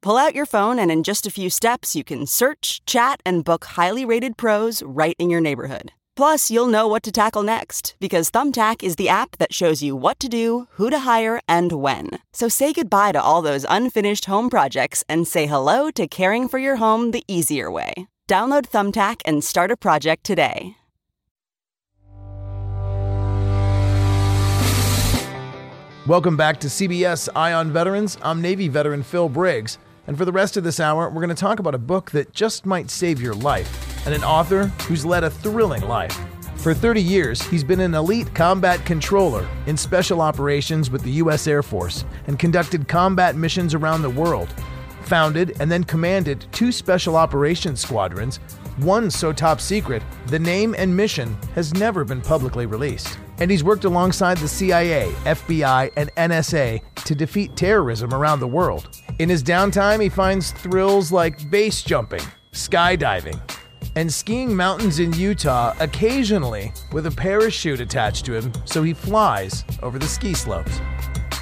Pull out your phone, and in just a few steps, you can search, chat, and book highly rated pros right in your neighborhood. Plus, you'll know what to tackle next because Thumbtack is the app that shows you what to do, who to hire, and when. So say goodbye to all those unfinished home projects and say hello to caring for your home the easier way. Download Thumbtack and start a project today. Welcome back to CBS Eye on Veterans. I'm Navy veteran Phil Briggs. And for the rest of this hour, we're going to talk about a book that just might save your life and an author who's led a thrilling life. For 30 years, he's been an elite combat controller in special operations with the U.S. Air Force and conducted combat missions around the world. Founded and then commanded two special operations squadrons, one so top secret, the name and mission has never been publicly released. And he's worked alongside the CIA, FBI, and NSA to defeat terrorism around the world. In his downtime, he finds thrills like base jumping, skydiving, and skiing mountains in Utah occasionally with a parachute attached to him so he flies over the ski slopes.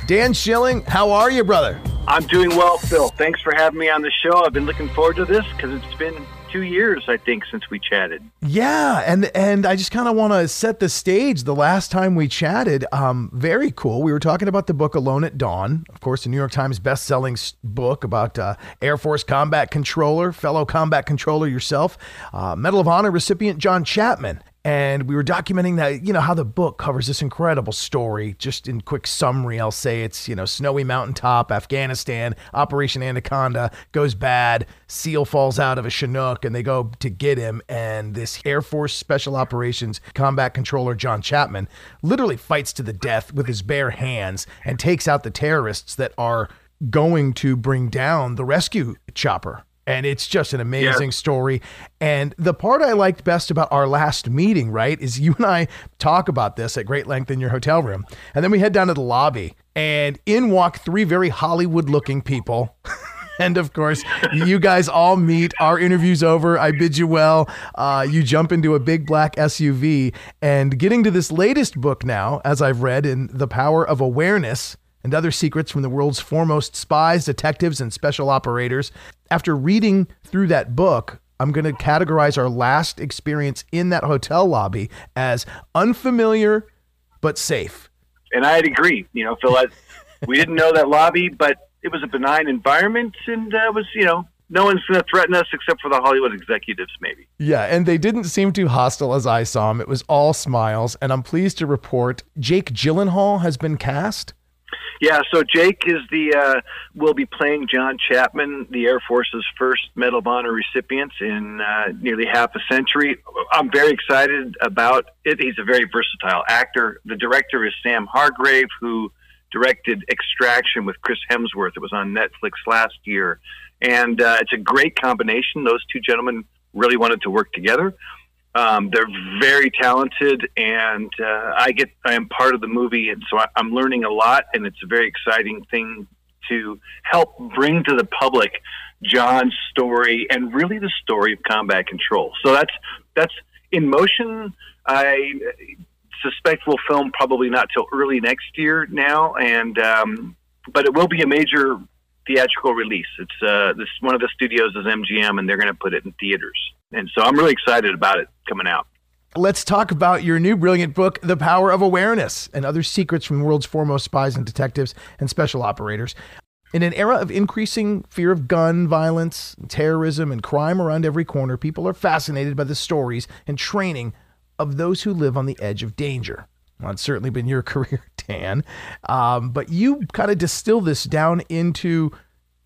Dan Schilling, how are you, brother? I'm doing well, Phil. Thanks for having me on the show. I've been looking forward to this because it's been two years, I think, since we chatted. Yeah, and and I just kind of want to set the stage. The last time we chatted, um, very cool. We were talking about the book Alone at Dawn, of course, the New York Times best-selling book about uh, Air Force combat controller, fellow combat controller yourself, uh, Medal of Honor recipient John Chapman and we were documenting that you know how the book covers this incredible story. Just in quick summary i'll say it's you know snowy mountaintop afghanistan operation anaconda goes bad seal falls out of a chinook and they go to get him. And this air force special operations combat controller john chapman literally fights to the death with his bare hands and takes out the terrorists that are going to bring down the rescue chopper and it's just an amazing yeah. story. And the part I liked best about our last meeting, right, is you and I talk about this at great length in your hotel room. And then we head down to the lobby, and in walk three very Hollywood looking people. and of course, you guys all meet. Our interview's over. I bid you well. Uh, you jump into a big black SUV, and getting to this latest book now, as I've read in The Power of Awareness and other secrets from the world's foremost spies, detectives, and special operators. After reading through that book, I'm going to categorize our last experience in that hotel lobby as unfamiliar but safe. And I'd agree. You know, Phil, I, we didn't know that lobby, but it was a benign environment, and uh, was you know no one's going to threaten us except for the Hollywood executives, maybe. Yeah, and they didn't seem too hostile as I saw them. It was all smiles, and I'm pleased to report Jake Gyllenhaal has been cast yeah, so Jake is the uh, will be playing John Chapman, the Air Force's first Medal of Honor recipient in uh, nearly half a century. I'm very excited about it. He's a very versatile actor. The director is Sam Hargrave, who directed Extraction with Chris Hemsworth. It was on Netflix last year, and uh, it's a great combination. Those two gentlemen really wanted to work together. Um, they're very talented, and uh, I get I am part of the movie, and so I, I'm learning a lot, and it's a very exciting thing to help bring to the public John's story and really the story of combat control. So that's that's in motion. I suspect we'll film probably not till early next year now, and um, but it will be a major theatrical release. It's uh, this one of the studios is MGM, and they're going to put it in theaters. And so I'm really excited about it coming out. Let's talk about your new brilliant book, The Power of Awareness and Other Secrets from the World's Foremost Spies and Detectives and Special Operators. In an era of increasing fear of gun violence, terrorism, and crime around every corner, people are fascinated by the stories and training of those who live on the edge of danger. Well, it's certainly been your career, Dan. Um, but you kind of distill this down into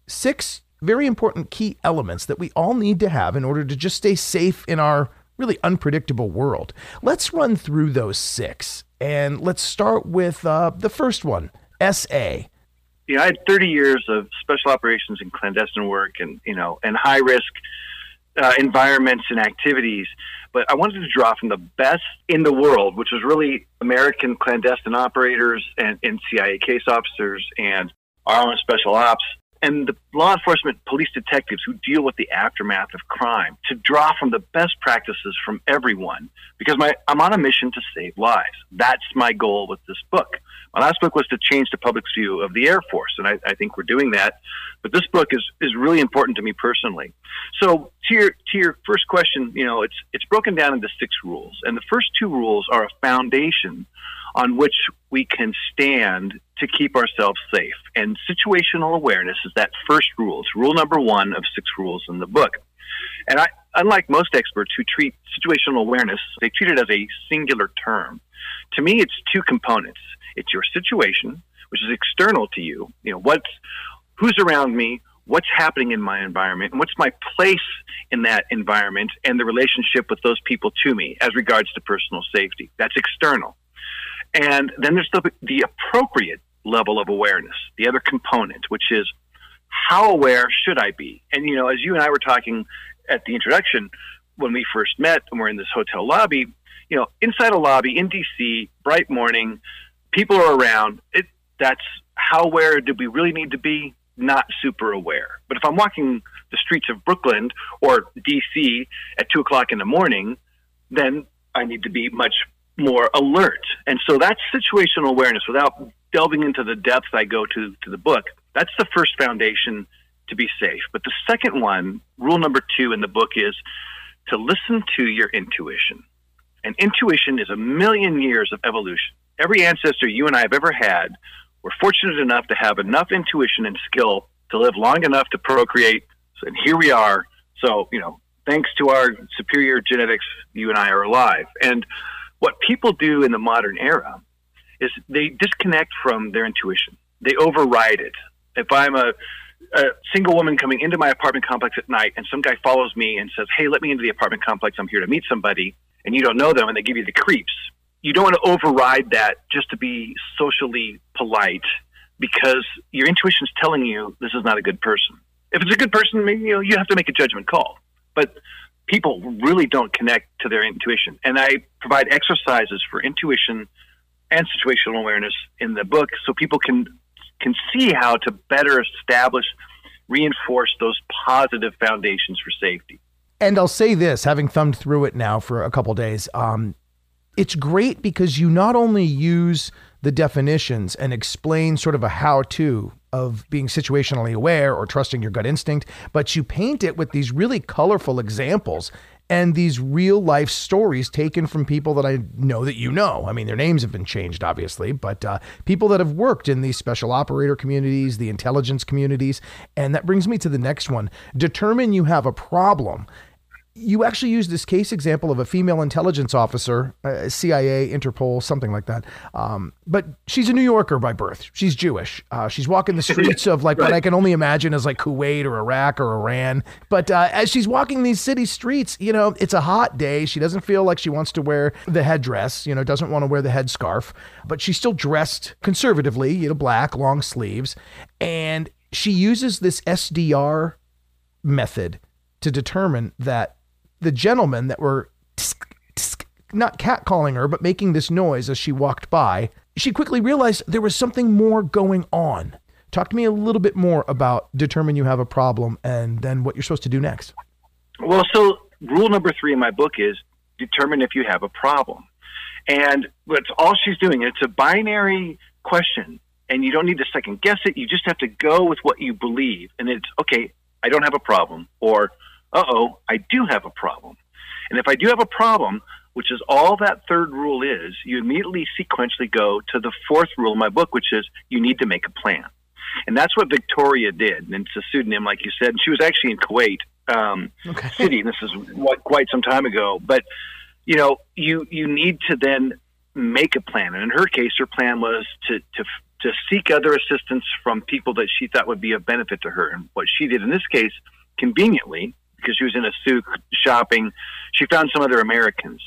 six very important key elements that we all need to have in order to just stay safe in our really unpredictable world. Let's run through those six. And let's start with uh, the first one SA. Know, I had 30 years of special operations and clandestine work and, you know, and high risk uh, environments and activities but I wanted to draw from the best in the world, which was really American clandestine operators and, and CIA case officers and our own special ops and the law enforcement police detectives who deal with the aftermath of crime to draw from the best practices from everyone because my, I'm on a mission to save lives. That's my goal with this book. My last book was to change the public's view of the Air Force, and I, I think we're doing that. But this book is, is really important to me personally. So to your, to your first question, you know, it's, it's broken down into six rules. And the first two rules are a foundation on which we can stand to keep ourselves safe. And situational awareness is that first rule. It's rule number one of six rules in the book. And I, unlike most experts who treat situational awareness, they treat it as a singular term. To me, it's two components. It's your situation, which is external to you. You know, what's, who's around me, what's happening in my environment, and what's my place in that environment and the relationship with those people to me as regards to personal safety. That's external. And then there's the, the appropriate level of awareness, the other component, which is how aware should I be? And, you know, as you and I were talking at the introduction, when we first met and we're in this hotel lobby, you know, inside a lobby in DC, bright morning, people are around. It, that's how aware do we really need to be? Not super aware. But if I'm walking the streets of Brooklyn or DC at two o'clock in the morning, then I need to be much more alert. And so that's situational awareness without delving into the depth I go to to the book. That's the first foundation to be safe. But the second one, rule number 2 in the book is to listen to your intuition. And intuition is a million years of evolution. Every ancestor you and I have ever had were fortunate enough to have enough intuition and skill to live long enough to procreate. And here we are. So, you know, thanks to our superior genetics, you and I are alive. And what people do in the modern era is they disconnect from their intuition. They override it. If I'm a, a single woman coming into my apartment complex at night and some guy follows me and says, Hey, let me into the apartment complex. I'm here to meet somebody. And you don't know them and they give you the creeps. You don't want to override that just to be socially polite because your intuition is telling you this is not a good person. If it's a good person, maybe, you know, you have to make a judgment call. But people really don't connect to their intuition. And I provide exercises for intuition and situational awareness in the book so people can can see how to better establish reinforce those positive foundations for safety. And I'll say this, having thumbed through it now for a couple days, um, it's great because you not only use the definitions and explain sort of a how to of being situationally aware or trusting your gut instinct, but you paint it with these really colorful examples and these real life stories taken from people that I know that you know. I mean, their names have been changed, obviously, but uh, people that have worked in these special operator communities, the intelligence communities. And that brings me to the next one determine you have a problem you actually use this case example of a female intelligence officer, uh, CIA, Interpol, something like that. Um, but she's a New Yorker by birth. She's Jewish. Uh, she's walking the streets of like right. what I can only imagine as like Kuwait or Iraq or Iran. But uh, as she's walking these city streets, you know, it's a hot day. She doesn't feel like she wants to wear the headdress, you know, doesn't want to wear the headscarf, but she's still dressed conservatively, you know, black, long sleeves. And she uses this SDR method to determine that the gentlemen that were not catcalling her, but making this noise as she walked by, she quickly realized there was something more going on. Talk to me a little bit more about determine you have a problem and then what you're supposed to do next. Well, so rule number three in my book is determine if you have a problem. And that's all she's doing. It's a binary question. and you don't need to second guess it. You just have to go with what you believe. And it's okay, I don't have a problem, or uh oh, I do have a problem. And if I do have a problem, which is all that third rule is, you immediately sequentially go to the fourth rule in my book, which is you need to make a plan. And that's what Victoria did. And it's a pseudonym, like you said. And she was actually in Kuwait um, okay. City. And this is what, quite some time ago. But, you know, you, you need to then make a plan. And in her case, her plan was to, to, to seek other assistance from people that she thought would be of benefit to her. And what she did in this case, conveniently, because she was in a souk shopping, she found some other Americans.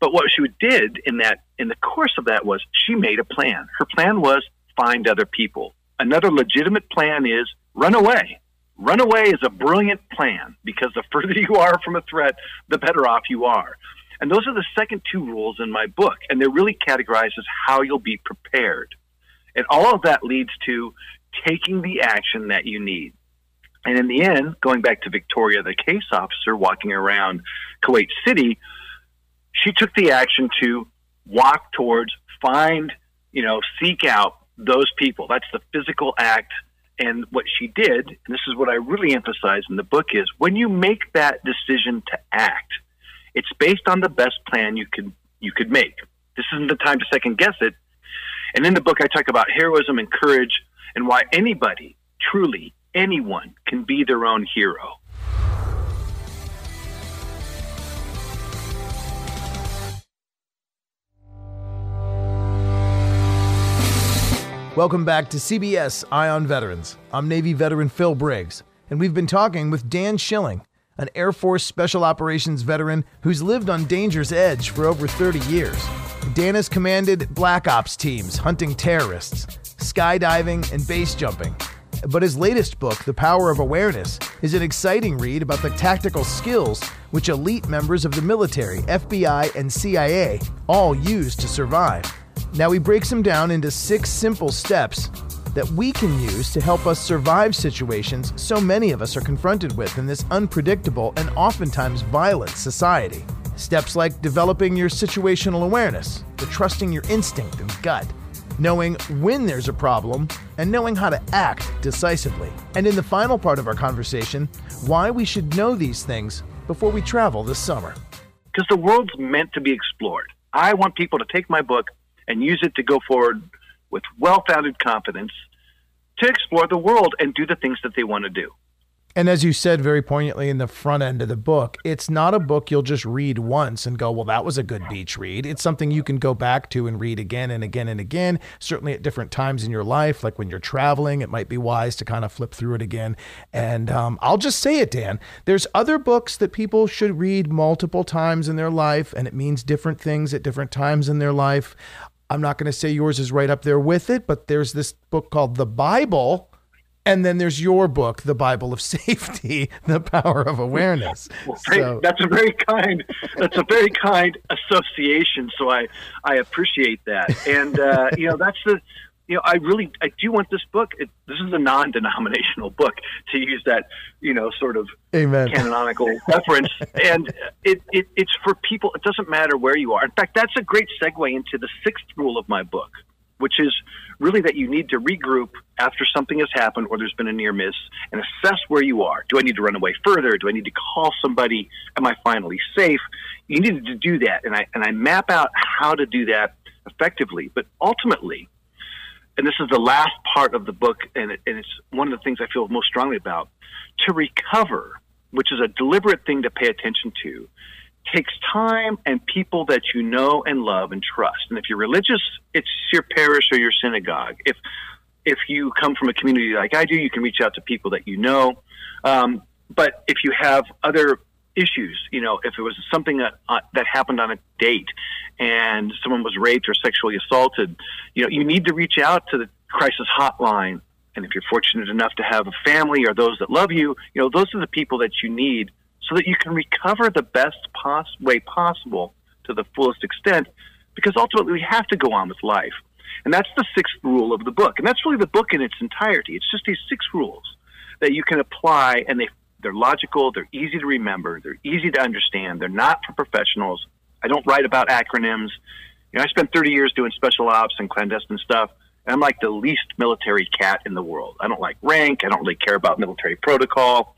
But what she did in that in the course of that was she made a plan. Her plan was find other people. Another legitimate plan is run away. Run away is a brilliant plan because the further you are from a threat, the better off you are. And those are the second two rules in my book, and they're really categorized as how you'll be prepared. And all of that leads to taking the action that you need. And in the end, going back to Victoria, the case officer walking around Kuwait City, she took the action to walk towards, find, you know, seek out those people. That's the physical act. And what she did, and this is what I really emphasize in the book, is when you make that decision to act, it's based on the best plan you could you could make. This isn't the time to second guess it. And in the book, I talk about heroism and courage and why anybody, truly anyone, can be their own hero. Welcome back to CBS Eye on Veterans. I'm Navy veteran Phil Briggs, and we've been talking with Dan Schilling, an Air Force Special Operations veteran who's lived on danger's edge for over 30 years. Dan has commanded black ops teams hunting terrorists, skydiving, and base jumping. But his latest book, The Power of Awareness, is an exciting read about the tactical skills which elite members of the military, FBI, and CIA all use to survive. Now he breaks them down into six simple steps that we can use to help us survive situations so many of us are confronted with in this unpredictable and oftentimes violent society. Steps like developing your situational awareness, the trusting your instinct and gut, knowing when there's a problem, and knowing how to act decisively. And in the final part of our conversation, why we should know these things before we travel this summer. Because the world's meant to be explored. I want people to take my book and use it to go forward with well founded confidence to explore the world and do the things that they want to do. And as you said very poignantly in the front end of the book, it's not a book you'll just read once and go, well, that was a good beach read. It's something you can go back to and read again and again and again, certainly at different times in your life. Like when you're traveling, it might be wise to kind of flip through it again. And um, I'll just say it, Dan. There's other books that people should read multiple times in their life, and it means different things at different times in their life. I'm not going to say yours is right up there with it, but there's this book called The Bible. And then there's your book, The Bible of Safety, The Power of Awareness. well, so. That's a very kind, that's a very kind association. So I, I appreciate that. And, uh, you know, that's the, you know, I really, I do want this book. It, this is a non-denominational book, to use that, you know, sort of Amen. canonical reference. And it, it, it's for people. It doesn't matter where you are. In fact, that's a great segue into the sixth rule of my book, which is really that you need to regroup after something has happened or there's been a near miss and assess where you are. Do I need to run away further? Do I need to call somebody? Am I finally safe? You need to do that, and I and I map out how to do that effectively. But ultimately and this is the last part of the book, and, it, and it's one of the things I feel most strongly about. To recover, which is a deliberate thing to pay attention to, takes time and people that you know and love and trust. And if you're religious, it's your parish or your synagogue. If if you come from a community like I do, you can reach out to people that you know. Um, but if you have other issues. You know, if it was something that uh, that happened on a date and someone was raped or sexually assaulted, you know, you need to reach out to the crisis hotline. And if you're fortunate enough to have a family or those that love you, you know, those are the people that you need so that you can recover the best pos- way possible to the fullest extent. Because ultimately, we have to go on with life. And that's the sixth rule of the book. And that's really the book in its entirety. It's just these six rules that you can apply, and they they're logical. They're easy to remember. They're easy to understand. They're not for professionals. I don't write about acronyms. You know, I spent 30 years doing special ops and clandestine stuff, And I'm like the least military cat in the world. I don't like rank. I don't really care about military protocol.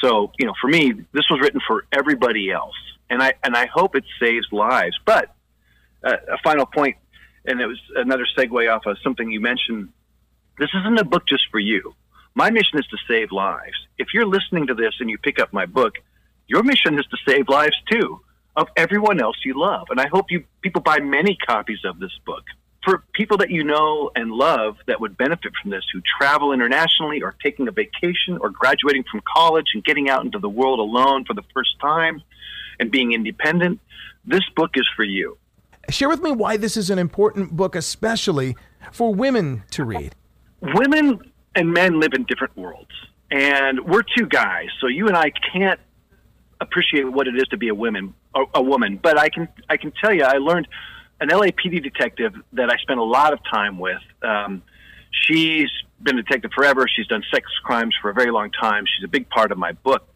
So, you know, for me, this was written for everybody else, and I and I hope it saves lives. But uh, a final point, and it was another segue off of something you mentioned. This isn't a book just for you. My mission is to save lives. If you're listening to this and you pick up my book, your mission is to save lives too of everyone else you love. And I hope you people buy many copies of this book for people that you know and love that would benefit from this, who travel internationally or taking a vacation or graduating from college and getting out into the world alone for the first time and being independent, this book is for you. Share with me why this is an important book, especially for women to read. Women and men live in different worlds. And we're two guys, so you and I can't appreciate what it is to be a woman, a, a woman. But I can, I can tell you, I learned an LAPD detective that I spent a lot of time with. Um, she's been a detective forever. She's done sex crimes for a very long time. She's a big part of my book.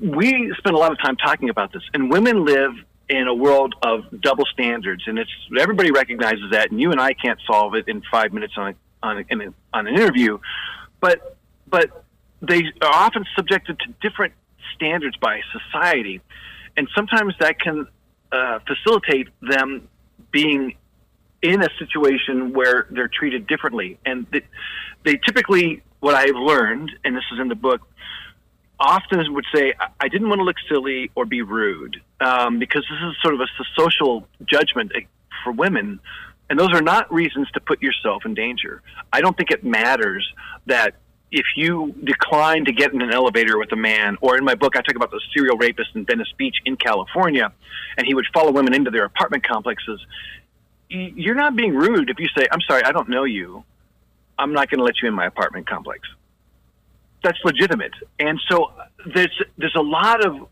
We spend a lot of time talking about this, and women live in a world of double standards, and it's everybody recognizes that. And you and I can't solve it in five minutes on on a, on an interview, but but they are often subjected to different standards by society, and sometimes that can uh, facilitate them being in a situation where they're treated differently. And they, they typically, what I've learned, and this is in the book, often would say, I didn't want to look silly or be rude, um, because this is sort of a social judgment eh, for women. And those are not reasons to put yourself in danger. I don't think it matters that if you decline to get in an elevator with a man, or in my book, I talk about the serial rapist in Venice Beach in California, and he would follow women into their apartment complexes. You're not being rude if you say, I'm sorry, I don't know you. I'm not going to let you in my apartment complex. That's legitimate. And so there's, there's a lot of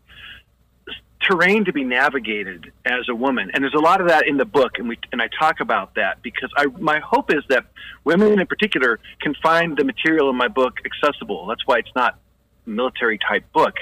terrain to be navigated as a woman, and there's a lot of that in the book, and we and I talk about that because I my hope is that women in particular can find the material in my book accessible. That's why it's not a military type book,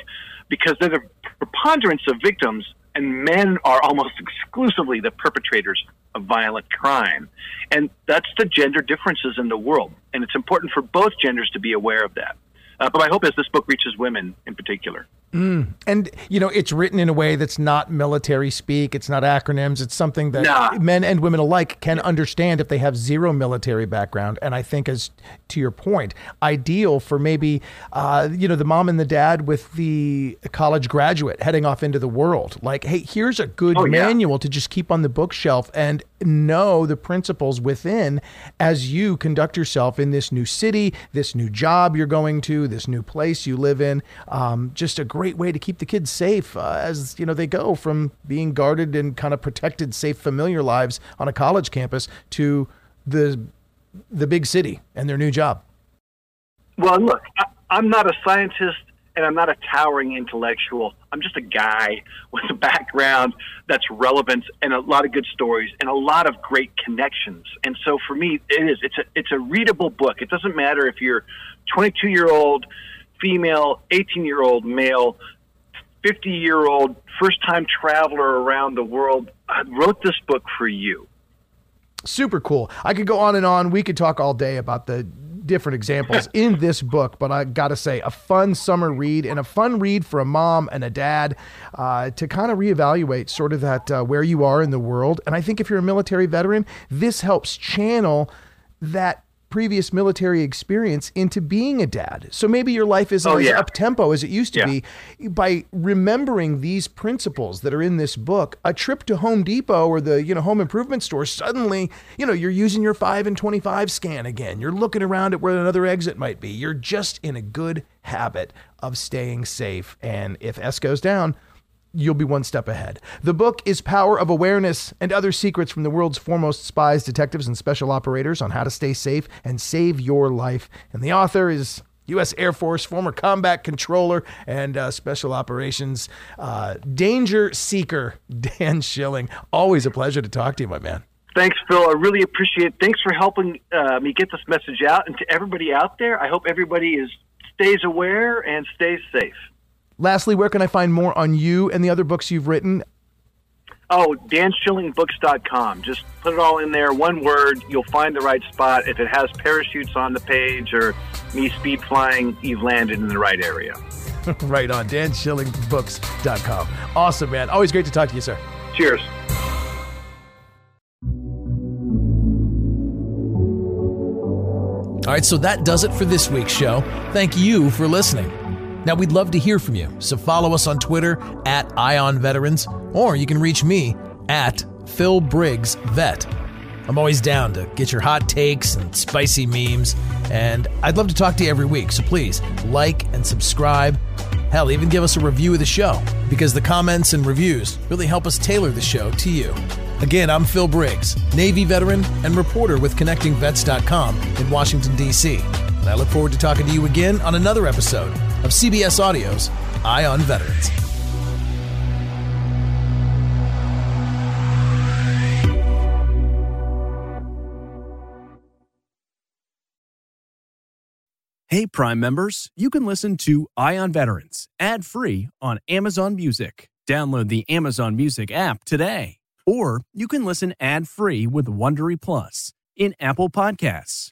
because they're the preponderance of victims, and men are almost exclusively the perpetrators of violent crime, and that's the gender differences in the world, and it's important for both genders to be aware of that. Uh, but my hope is this book reaches women in particular. Mm. And you know, it's written in a way that's not military speak. It's not acronyms. It's something that nah. men and women alike can understand if they have zero military background. And I think, as to your point, ideal for maybe uh, you know the mom and the dad with the college graduate heading off into the world. Like, hey, here's a good oh, manual yeah. to just keep on the bookshelf and know the principles within as you conduct yourself in this new city, this new job you're going to, this new place you live in. Um, just a great way to keep the kids safe uh, as you know they go from being guarded and kind of protected, safe, familiar lives on a college campus to the the big city and their new job. Well, look, I, I'm not a scientist and I'm not a towering intellectual. I'm just a guy with a background that's relevant and a lot of good stories and a lot of great connections. And so for me, it is. It's a it's a readable book. It doesn't matter if you're 22 year old female, 18 year old male, 50 year old, first time traveler around the world. I wrote this book for you. Super cool. I could go on and on. We could talk all day about the different examples in this book, but I got to say, a fun summer read and a fun read for a mom and a dad uh, to kind of reevaluate sort of that uh, where you are in the world. And I think if you're a military veteran, this helps channel that previous military experience into being a dad. So maybe your life isn't oh, as up tempo as it used to yeah. be. By remembering these principles that are in this book, a trip to Home Depot or the you know home improvement store suddenly you know you're using your five and twenty five scan again. You're looking around at where another exit might be. You're just in a good habit of staying safe. And if S goes down, you'll be one step ahead. The book is Power of Awareness and Other Secrets from the World's Foremost Spies, Detectives, and Special Operators on how to stay safe and save your life. And the author is U.S. Air Force, former combat controller and uh, special operations uh, danger seeker, Dan Schilling. Always a pleasure to talk to you, my man. Thanks, Phil. I really appreciate it. Thanks for helping uh, me get this message out. And to everybody out there, I hope everybody is stays aware and stays safe. Lastly, where can I find more on you and the other books you've written? Oh, danschillingbooks.com. Just put it all in there, one word. You'll find the right spot. If it has parachutes on the page or me speed flying, you've landed in the right area. right on, danschillingbooks.com. Awesome, man. Always great to talk to you, sir. Cheers. All right, so that does it for this week's show. Thank you for listening. Now, we'd love to hear from you, so follow us on Twitter at Eye on Veterans, or you can reach me at Phil Briggs Vet. I'm always down to get your hot takes and spicy memes, and I'd love to talk to you every week, so please like and subscribe. Hell, even give us a review of the show, because the comments and reviews really help us tailor the show to you. Again, I'm Phil Briggs, Navy veteran and reporter with ConnectingVets.com in Washington, D.C. And I look forward to talking to you again on another episode of CBS Audio's Eye on Veterans. Hey, Prime members, you can listen to Eye on Veterans ad free on Amazon Music. Download the Amazon Music app today. Or you can listen ad free with Wondery Plus in Apple Podcasts.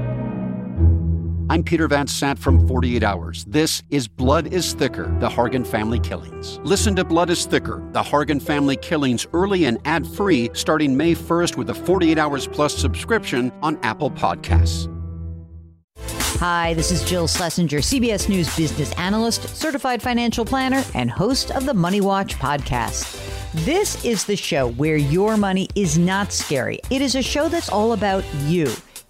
I'm Peter Van Sant from 48 Hours. This is Blood is Thicker, the Hargan Family Killings. Listen to Blood is Thicker, the Hargan Family Killings early and ad free starting May 1st with a 48 Hours Plus subscription on Apple Podcasts. Hi, this is Jill Schlesinger, CBS News business analyst, certified financial planner, and host of the Money Watch podcast. This is the show where your money is not scary. It is a show that's all about you.